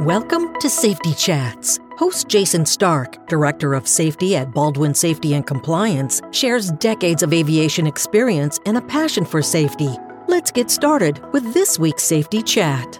Welcome to Safety Chats. Host Jason Stark, Director of Safety at Baldwin Safety and Compliance, shares decades of aviation experience and a passion for safety. Let's get started with this week's Safety Chat.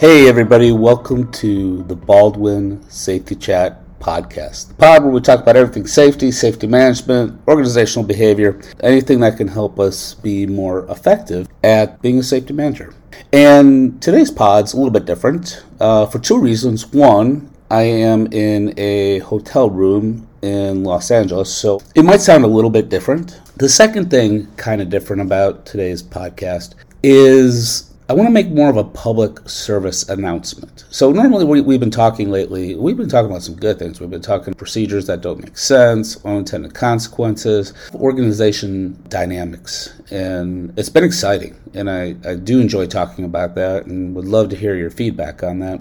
Hey, everybody, welcome to the Baldwin Safety Chat podcast. The pod where we talk about everything safety, safety management, organizational behavior, anything that can help us be more effective at being a safety manager. And today's pod's a little bit different uh, for two reasons. One, I am in a hotel room in Los Angeles, so it might sound a little bit different. The second thing, kind of different about today's podcast, is I want to make more of a public service announcement. So, normally we, have been talking lately, we've been talking about some good things. We've been talking procedures that don't make sense, unintended consequences, organization dynamics. And it's been exciting. And I, I do enjoy talking about that and would love to hear your feedback on that.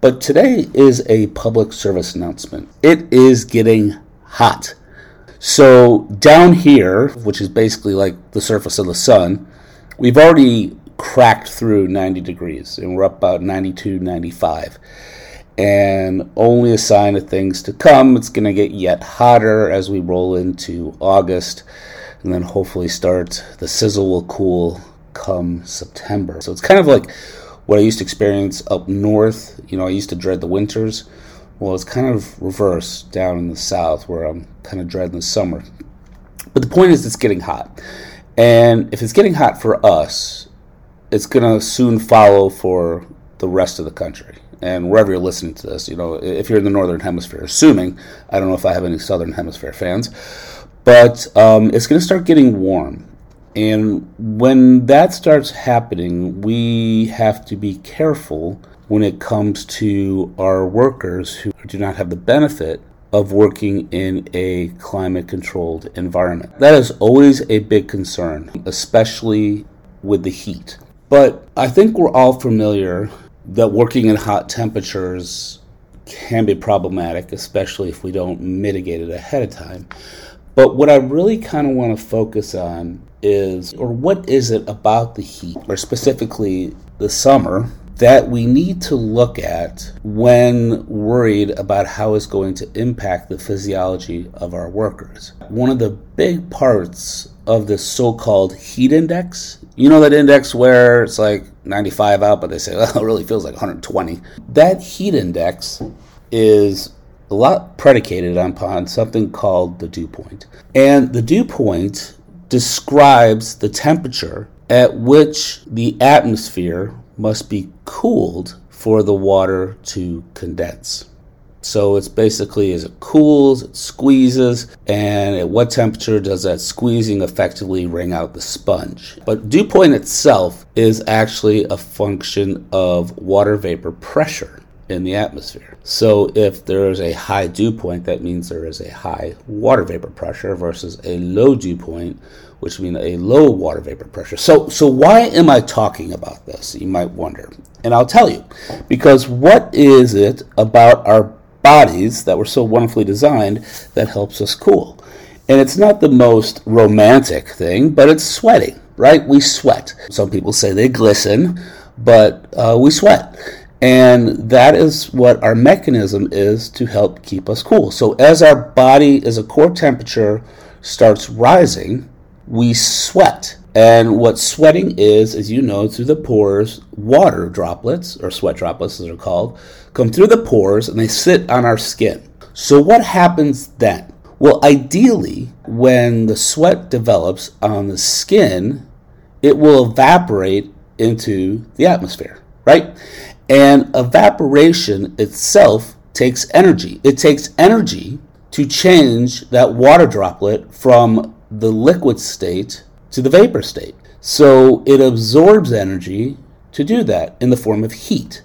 But today is a public service announcement. It is getting hot. So, down here, which is basically like the surface of the sun, we've already cracked through 90 degrees and we're up about 92, 95. And only a sign of things to come. It's going to get yet hotter as we roll into August and then hopefully start the sizzle will cool come September. So it's kind of like what I used to experience up north. You know, I used to dread the winters. Well, it's kind of reverse down in the south where I'm kind of dreading the summer. But the point is, it's getting hot. And if it's getting hot for us, it's going to soon follow for the rest of the country. And wherever you're listening to this, you know, if you're in the northern hemisphere, assuming I don't know if I have any southern hemisphere fans, but um, it's going to start getting warm. And when that starts happening, we have to be careful when it comes to our workers who do not have the benefit of working in a climate controlled environment. That is always a big concern, especially with the heat. But I think we're all familiar that working in hot temperatures can be problematic, especially if we don't mitigate it ahead of time. But what I really kind of want to focus on is, or what is it about the heat, or specifically the summer, that we need to look at when worried about how it's going to impact the physiology of our workers. One of the big parts of the so called heat index, you know, that index where it's like 95 out, but they say, it really feels like 120. That heat index is a lot predicated upon something called the dew point. And the dew point describes the temperature at which the atmosphere must be cooled for the water to condense. So it's basically as it cools, it squeezes, and at what temperature does that squeezing effectively wring out the sponge? But dew point itself is actually a function of water vapor pressure in the atmosphere. So if there is a high dew point, that means there is a high water vapor pressure versus a low dew point, which means a low water vapor pressure. So so why am I talking about this? You might wonder. And I'll tell you. Because what is it about our bodies that were so wonderfully designed that helps us cool? And it's not the most romantic thing, but it's sweating, right? We sweat. Some people say they glisten, but uh, we sweat. And that is what our mechanism is to help keep us cool. So as our body, as a core temperature starts rising, we sweat. And what sweating is, as you know, through the pores, water droplets, or sweat droplets as they're called, come through the pores and they sit on our skin. So what happens then? Well, ideally, when the sweat develops on the skin, it will evaporate into the atmosphere, right? And evaporation itself takes energy. It takes energy to change that water droplet from the liquid state to the vapor state. So it absorbs energy to do that in the form of heat.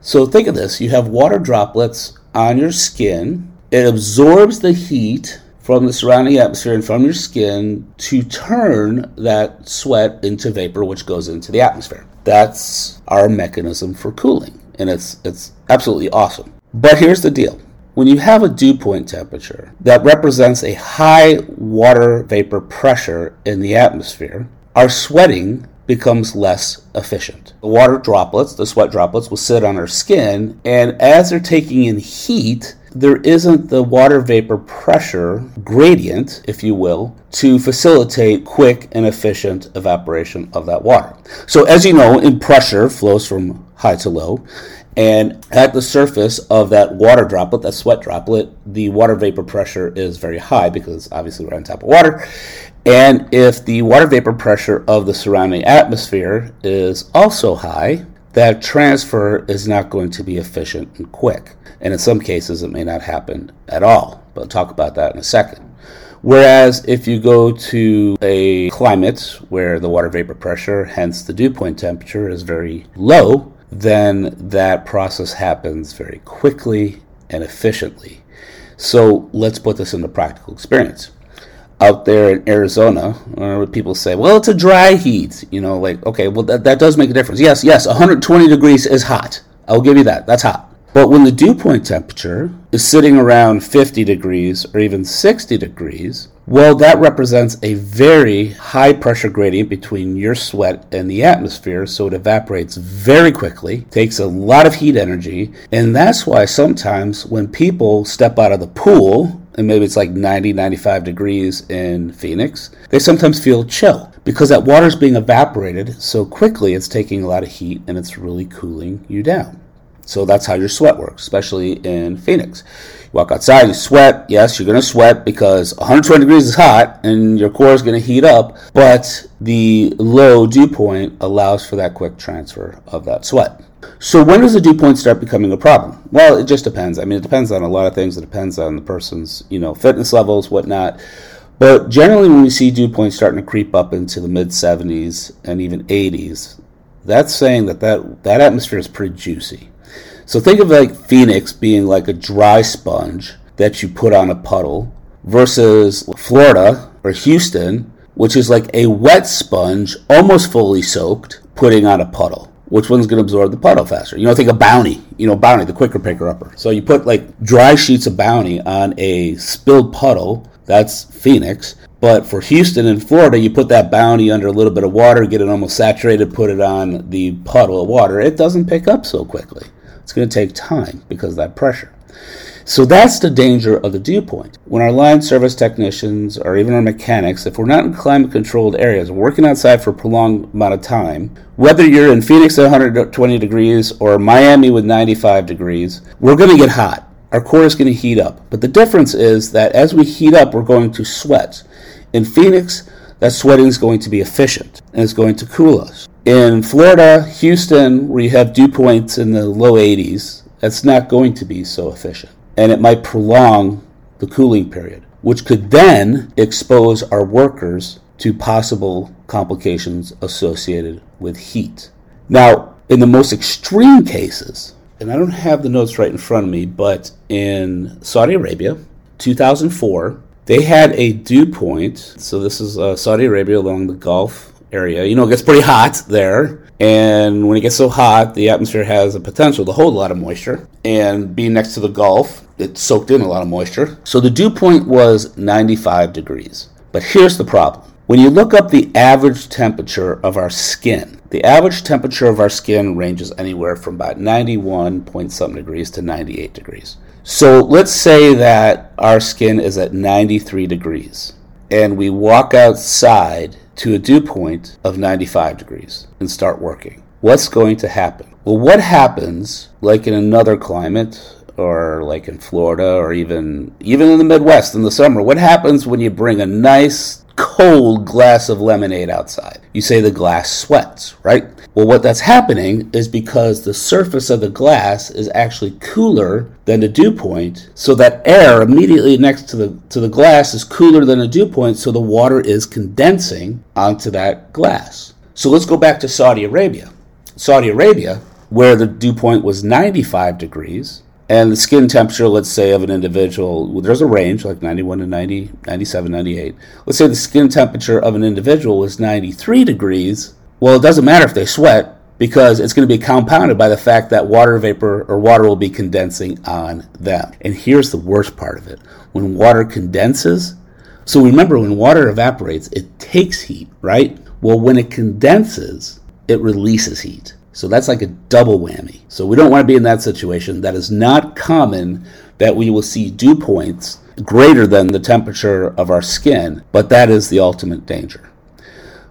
So think of this you have water droplets on your skin, it absorbs the heat from the surrounding atmosphere and from your skin to turn that sweat into vapor, which goes into the atmosphere. That's our mechanism for cooling, and it's it's absolutely awesome. But here's the deal. When you have a dew point temperature that represents a high water vapor pressure in the atmosphere, our sweating becomes less efficient. The water droplets, the sweat droplets, will sit on our skin, and as they're taking in heat, there isn't the water vapor pressure gradient, if you will, to facilitate quick and efficient evaporation of that water. So, as you know, in pressure flows from high to low, and at the surface of that water droplet, that sweat droplet, the water vapor pressure is very high because obviously we're on top of water. And if the water vapor pressure of the surrounding atmosphere is also high, that transfer is not going to be efficient and quick. And in some cases, it may not happen at all. But I'll talk about that in a second. Whereas if you go to a climate where the water vapor pressure, hence the dew point temperature, is very low, then that process happens very quickly and efficiently. So let's put this into practical experience. Out there in Arizona, uh, people say, well, it's a dry heat. You know, like, okay, well, that, that does make a difference. Yes, yes, 120 degrees is hot. I'll give you that. That's hot. But when the dew point temperature is sitting around 50 degrees or even 60 degrees, well, that represents a very high pressure gradient between your sweat and the atmosphere, so it evaporates very quickly, takes a lot of heat energy, and that's why sometimes when people step out of the pool, and maybe it's like 90, 95 degrees in Phoenix, they sometimes feel chill because that water is being evaporated so quickly, it's taking a lot of heat and it's really cooling you down. So that's how your sweat works, especially in Phoenix. You walk outside, you sweat. Yes, you're going to sweat because 120 degrees is hot and your core is going to heat up, but the low dew point allows for that quick transfer of that sweat. So when does the dew point start becoming a problem? Well, it just depends. I mean, it depends on a lot of things. It depends on the person's, you know, fitness levels, whatnot. But generally, when we see dew points starting to creep up into the mid 70s and even 80s, that's saying that that, that atmosphere is pretty juicy. So think of like Phoenix being like a dry sponge that you put on a puddle versus Florida or Houston, which is like a wet sponge, almost fully soaked, putting on a puddle. Which one's going to absorb the puddle faster? You know, think of Bounty. You know, Bounty, the quicker picker upper. So you put like dry sheets of Bounty on a spilled puddle. That's Phoenix. But for Houston and Florida, you put that bounty under a little bit of water, get it almost saturated, put it on the puddle of water. It doesn't pick up so quickly. It's going to take time because of that pressure. So that's the danger of the dew point. When our line service technicians or even our mechanics, if we're not in climate controlled areas, working outside for a prolonged amount of time, whether you're in Phoenix at 120 degrees or Miami with 95 degrees, we're going to get hot. Our core is going to heat up. But the difference is that as we heat up, we're going to sweat. In Phoenix, that sweating is going to be efficient and it's going to cool us. In Florida, Houston, where you have dew points in the low 80s, that's not going to be so efficient. And it might prolong the cooling period, which could then expose our workers to possible complications associated with heat. Now, in the most extreme cases, and I don't have the notes right in front of me, but in Saudi Arabia, 2004, they had a dew point. So this is uh, Saudi Arabia along the Gulf area. You know, it gets pretty hot there. And when it gets so hot, the atmosphere has a potential to hold a lot of moisture. And being next to the Gulf, it soaked in a lot of moisture. So the dew point was 95 degrees. But here's the problem. When you look up the average temperature of our skin, the average temperature of our skin ranges anywhere from about 91 point something degrees to 98 degrees. So let's say that our skin is at 93 degrees and we walk outside to a dew point of 95 degrees and start working. What's going to happen? Well, what happens, like in another climate, or like in Florida, or even even in the Midwest in the summer? What happens when you bring a nice cold glass of lemonade outside. You say the glass sweats, right? Well, what that's happening is because the surface of the glass is actually cooler than the dew point, so that air immediately next to the to the glass is cooler than the dew point, so the water is condensing onto that glass. So let's go back to Saudi Arabia. Saudi Arabia, where the dew point was 95 degrees, and the skin temperature, let's say, of an individual, there's a range like 91 to 90, 97, 98. Let's say the skin temperature of an individual was 93 degrees. Well, it doesn't matter if they sweat because it's going to be compounded by the fact that water vapor or water will be condensing on them. And here's the worst part of it when water condenses, so remember when water evaporates, it takes heat, right? Well, when it condenses, it releases heat. So that's like a double whammy. So we don't want to be in that situation. That is not common that we will see dew points greater than the temperature of our skin, but that is the ultimate danger.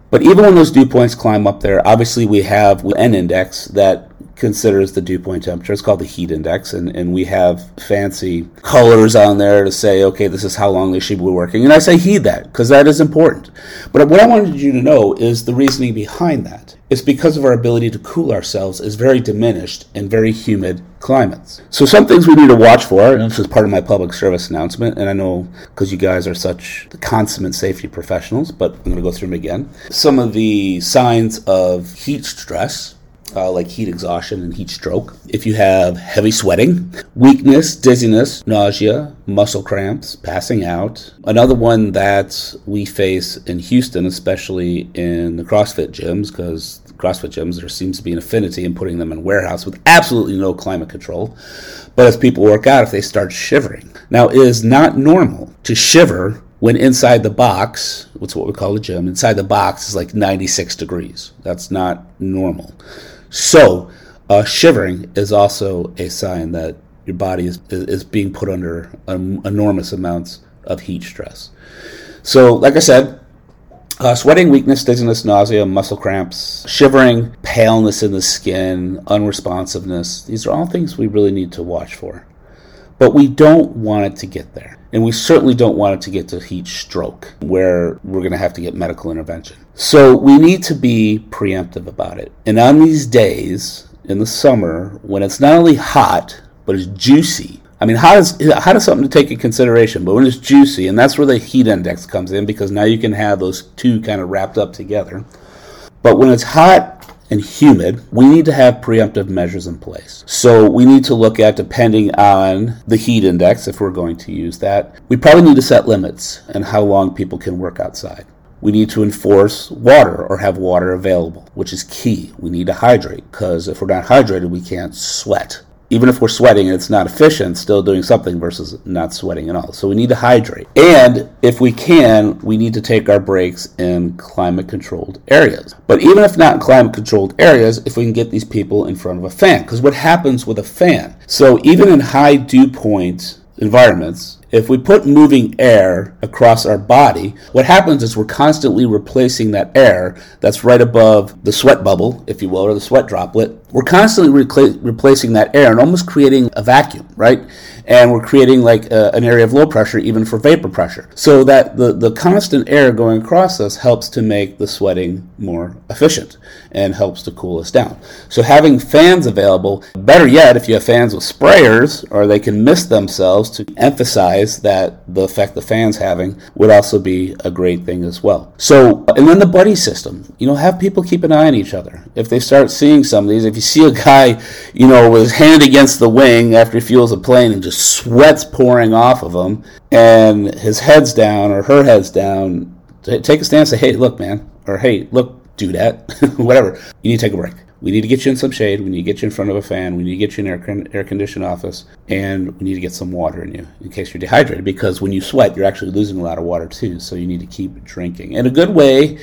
But even when those dew points climb up there, obviously we have an index that considers the dew point temperature. It's called the heat index, and, and we have fancy colors on there to say, okay, this is how long they should be working. And I say heed that because that is important. But what I wanted you to know is the reasoning behind that. It's because of our ability to cool ourselves is very diminished in very humid climates. So some things we need to watch for, and this is part of my public service announcement, and I know because you guys are such consummate safety professionals, but I'm going to go through them again. Some of the signs of heat stress uh, like heat exhaustion and heat stroke. If you have heavy sweating, weakness, dizziness, nausea, muscle cramps, passing out. Another one that we face in Houston, especially in the CrossFit gyms, because CrossFit gyms, there seems to be an affinity in putting them in warehouse with absolutely no climate control. But as people work out, if they start shivering. Now, it is not normal to shiver when inside the box, what's what we call the gym, inside the box is like 96 degrees. That's not normal. So, uh, shivering is also a sign that your body is, is being put under um, enormous amounts of heat stress. So, like I said, uh, sweating, weakness, dizziness, nausea, muscle cramps, shivering, paleness in the skin, unresponsiveness. These are all things we really need to watch for. But we don't want it to get there. And we certainly don't want it to get to heat stroke, where we're going to have to get medical intervention. So we need to be preemptive about it. And on these days in the summer, when it's not only hot, but it's juicy. I mean, hot is, hot is something to take in consideration, but when it's juicy, and that's where the heat index comes in because now you can have those two kind of wrapped up together. But when it's hot and humid, we need to have preemptive measures in place. So we need to look at, depending on the heat index, if we're going to use that, we probably need to set limits and how long people can work outside. We need to enforce water or have water available, which is key. We need to hydrate because if we're not hydrated, we can't sweat even if we're sweating and it's not efficient, still doing something versus not sweating at all. So we need to hydrate. And if we can, we need to take our breaks in climate controlled areas. But even if not in climate controlled areas, if we can get these people in front of a fan, because what happens with a fan? So even in high dew point environments, if we put moving air across our body, what happens is we're constantly replacing that air that's right above the sweat bubble, if you will, or the sweat droplet. We're constantly recla- replacing that air and almost creating a vacuum, right? And we're creating like a, an area of low pressure even for vapor pressure. So that the, the constant air going across us helps to make the sweating more efficient and helps to cool us down. So having fans available, better yet, if you have fans with sprayers or they can mist themselves to emphasize that the effect the fan's having would also be a great thing as well. So, and then the buddy system, you know, have people keep an eye on each other. If they start seeing some of these, if you see a guy, you know, with his hand against the wing after he fuels a plane and just sweat's pouring off of him and his head's down or her head's down, take a stance say, hey, look, man, or hey, look, do that, whatever. You need to take a break. We need to get you in some shade. We need to get you in front of a fan. We need to get you in an air, air conditioned office. And we need to get some water in you in case you're dehydrated. Because when you sweat, you're actually losing a lot of water too. So you need to keep drinking. And a good way,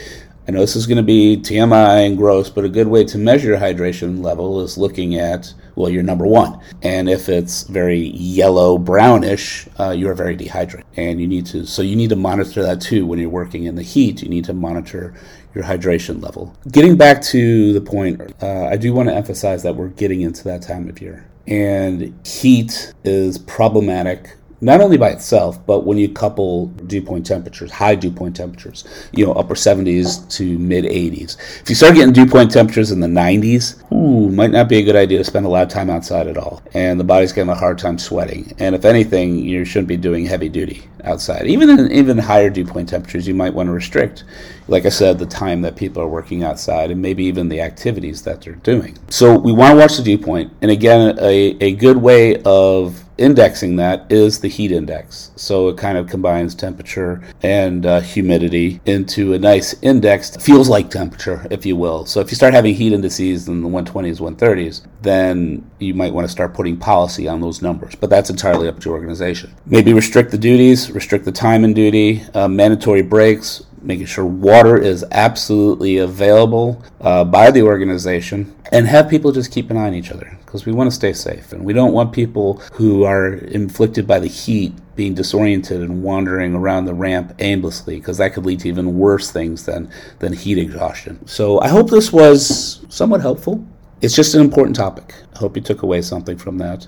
I know this is going to be TMI and gross, but a good way to measure hydration level is looking at, well, your number one. And if it's very yellow brownish, uh, you're very dehydrated. And you need to, so you need to monitor that too when you're working in the heat. You need to monitor your hydration level. Getting back to the point, uh, I do want to emphasize that we're getting into that time of year. And heat is problematic not only by itself, but when you couple dew point temperatures, high dew point temperatures, you know, upper 70s to mid 80s. If you start getting dew point temperatures in the 90s, ooh, might not be a good idea to spend a lot of time outside at all. And the body's getting a hard time sweating. And if anything, you shouldn't be doing heavy duty outside. Even in even higher dew point temperatures, you might want to restrict, like I said, the time that people are working outside and maybe even the activities that they're doing. So we want to watch the dew point. And again, a, a good way of indexing that is the heat index. So it kind of combines temperature and uh, humidity into a nice index. Feels like temperature, if you will. So if you start having heat indices in the 120s, 130s, then you might want to start putting policy on those numbers. But that's entirely up to your organization. Maybe restrict the duties, restrict the time in duty, uh, mandatory breaks, making sure water is absolutely available uh, by the organization, and have people just keep an eye on each other because we want to stay safe. And we don't want people who are inflicted by the heat being disoriented and wandering around the ramp aimlessly because that could lead to even worse things than, than heat exhaustion. So I hope this was somewhat helpful. It's just an important topic. I hope you took away something from that.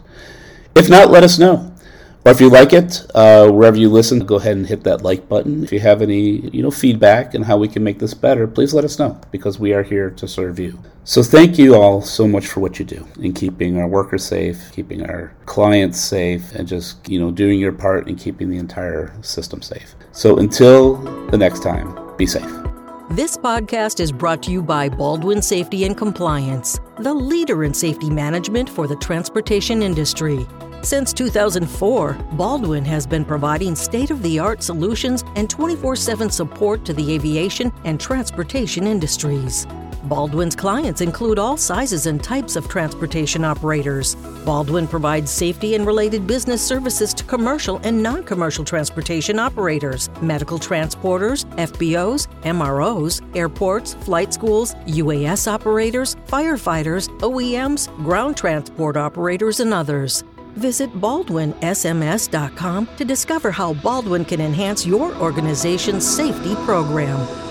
If not, let us know. Or if you like it, uh, wherever you listen, go ahead and hit that like button. If you have any, you know, feedback and how we can make this better, please let us know because we are here to serve you. So thank you all so much for what you do in keeping our workers safe, keeping our clients safe, and just you know doing your part in keeping the entire system safe. So until the next time, be safe. This podcast is brought to you by Baldwin Safety and Compliance, the leader in safety management for the transportation industry. Since 2004, Baldwin has been providing state of the art solutions and 24 7 support to the aviation and transportation industries. Baldwin's clients include all sizes and types of transportation operators. Baldwin provides safety and related business services to commercial and non commercial transportation operators, medical transporters, FBOs, MROs, airports, flight schools, UAS operators, firefighters, OEMs, ground transport operators, and others. Visit baldwinsms.com to discover how Baldwin can enhance your organization's safety program.